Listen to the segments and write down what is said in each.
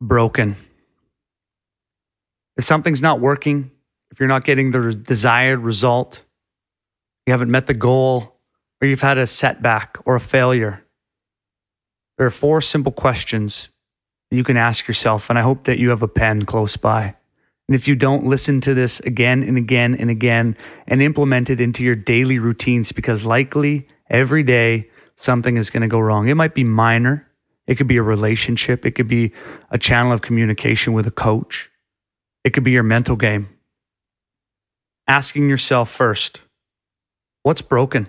broken. If something's not working, if you're not getting the desired result, you haven't met the goal, or you've had a setback or a failure, there are four simple questions you can ask yourself. And I hope that you have a pen close by. And if you don't listen to this again and again and again and implement it into your daily routines, because likely every day something is going to go wrong. It might be minor, it could be a relationship, it could be a channel of communication with a coach, it could be your mental game. Asking yourself first, what's broken?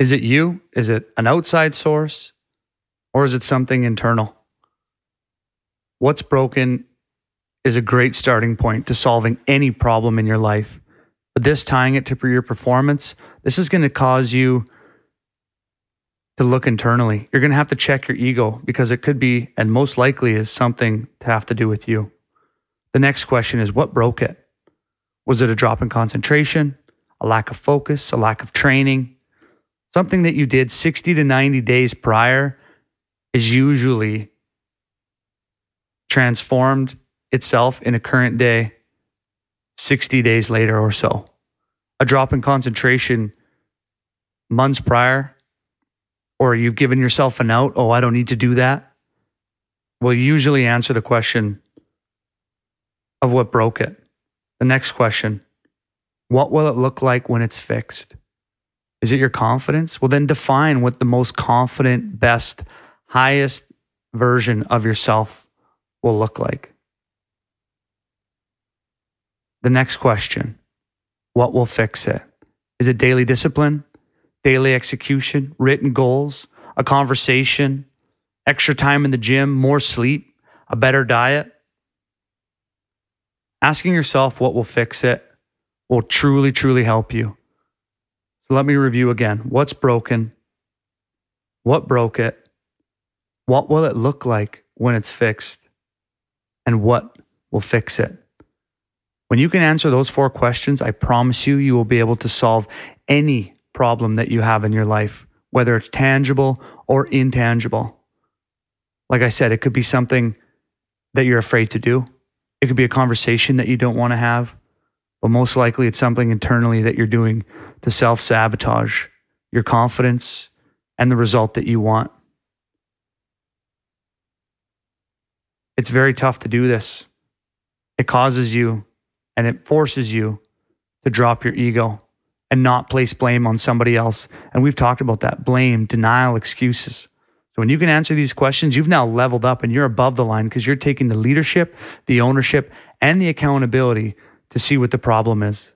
Is it you? Is it an outside source? Or is it something internal? What's broken is a great starting point to solving any problem in your life. But this tying it to your performance, this is going to cause you to look internally. You're going to have to check your ego because it could be, and most likely is something to have to do with you. The next question is what broke it? Was it a drop in concentration, a lack of focus, a lack of training? Something that you did 60 to 90 days prior is usually transformed itself in a current day 60 days later or so. A drop in concentration months prior, or you've given yourself an out, oh, I don't need to do that, will usually answer the question of what broke it. The next question What will it look like when it's fixed? Is it your confidence? Well, then define what the most confident, best, highest version of yourself will look like. The next question What will fix it? Is it daily discipline, daily execution, written goals, a conversation, extra time in the gym, more sleep, a better diet? Asking yourself what will fix it will truly, truly help you. So let me review again. What's broken? What broke it? What will it look like when it's fixed? And what will fix it? When you can answer those four questions, I promise you, you will be able to solve any problem that you have in your life, whether it's tangible or intangible. Like I said, it could be something that you're afraid to do. It could be a conversation that you don't want to have, but most likely it's something internally that you're doing to self sabotage your confidence and the result that you want. It's very tough to do this. It causes you and it forces you to drop your ego and not place blame on somebody else. And we've talked about that blame, denial, excuses. So when you can answer these questions, you've now leveled up and you're above the line because you're taking the leadership, the ownership, and the accountability to see what the problem is.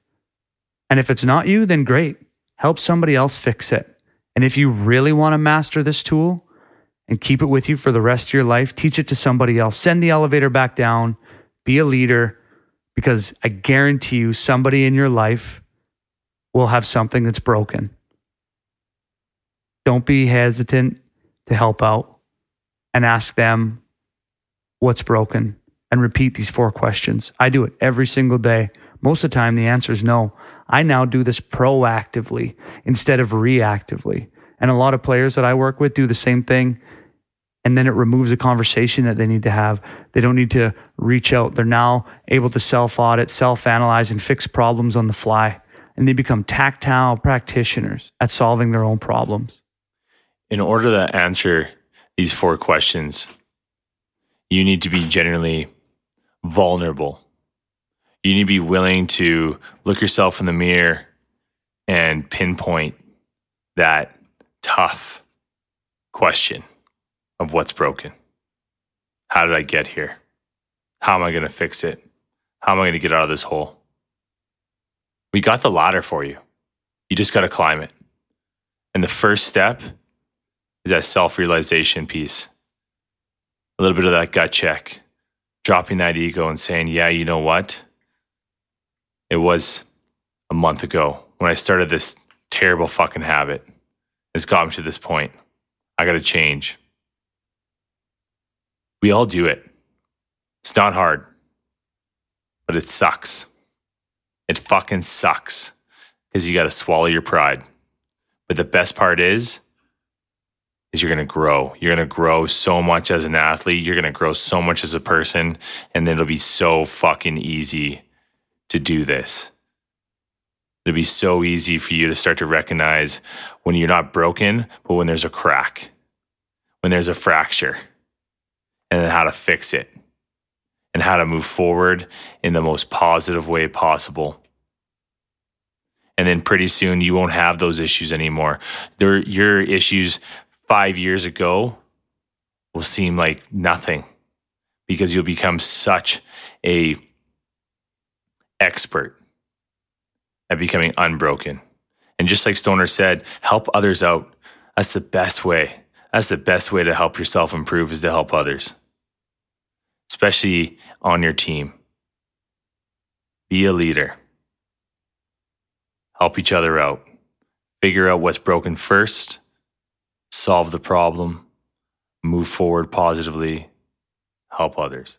And if it's not you, then great. Help somebody else fix it. And if you really want to master this tool and keep it with you for the rest of your life, teach it to somebody else. Send the elevator back down. Be a leader because I guarantee you somebody in your life will have something that's broken. Don't be hesitant to help out and ask them what's broken and repeat these four questions. I do it every single day. Most of the time, the answer is no. I now do this proactively instead of reactively. And a lot of players that I work with do the same thing. And then it removes a conversation that they need to have. They don't need to reach out. They're now able to self audit, self analyze, and fix problems on the fly. And they become tactile practitioners at solving their own problems in order to answer these four questions, you need to be genuinely vulnerable. You need to be willing to look yourself in the mirror and pinpoint that tough question of what's broken. How did I get here? How am I going to fix it? How am I going to get out of this hole? We got the ladder for you. You just got to climb it. And the first step is that self realization piece. A little bit of that gut check, dropping that ego and saying, yeah, you know what? It was a month ago when I started this terrible fucking habit. It's got me to this point. I got to change. We all do it. It's not hard, but it sucks. It fucking sucks because you got to swallow your pride. But the best part is, is you're going to grow. You're going to grow so much as an athlete. You're going to grow so much as a person. And it'll be so fucking easy to do this. It'll be so easy for you to start to recognize when you're not broken, but when there's a crack, when there's a fracture, and then how to fix it and how to move forward in the most positive way possible. And then pretty soon you won't have those issues anymore. Your issues five years ago will seem like nothing because you'll become such a expert at becoming unbroken. And just like Stoner said, help others out. That's the best way. That's the best way to help yourself improve is to help others, especially on your team. Be a leader. Help each other out. Figure out what's broken first, solve the problem, move forward positively, help others.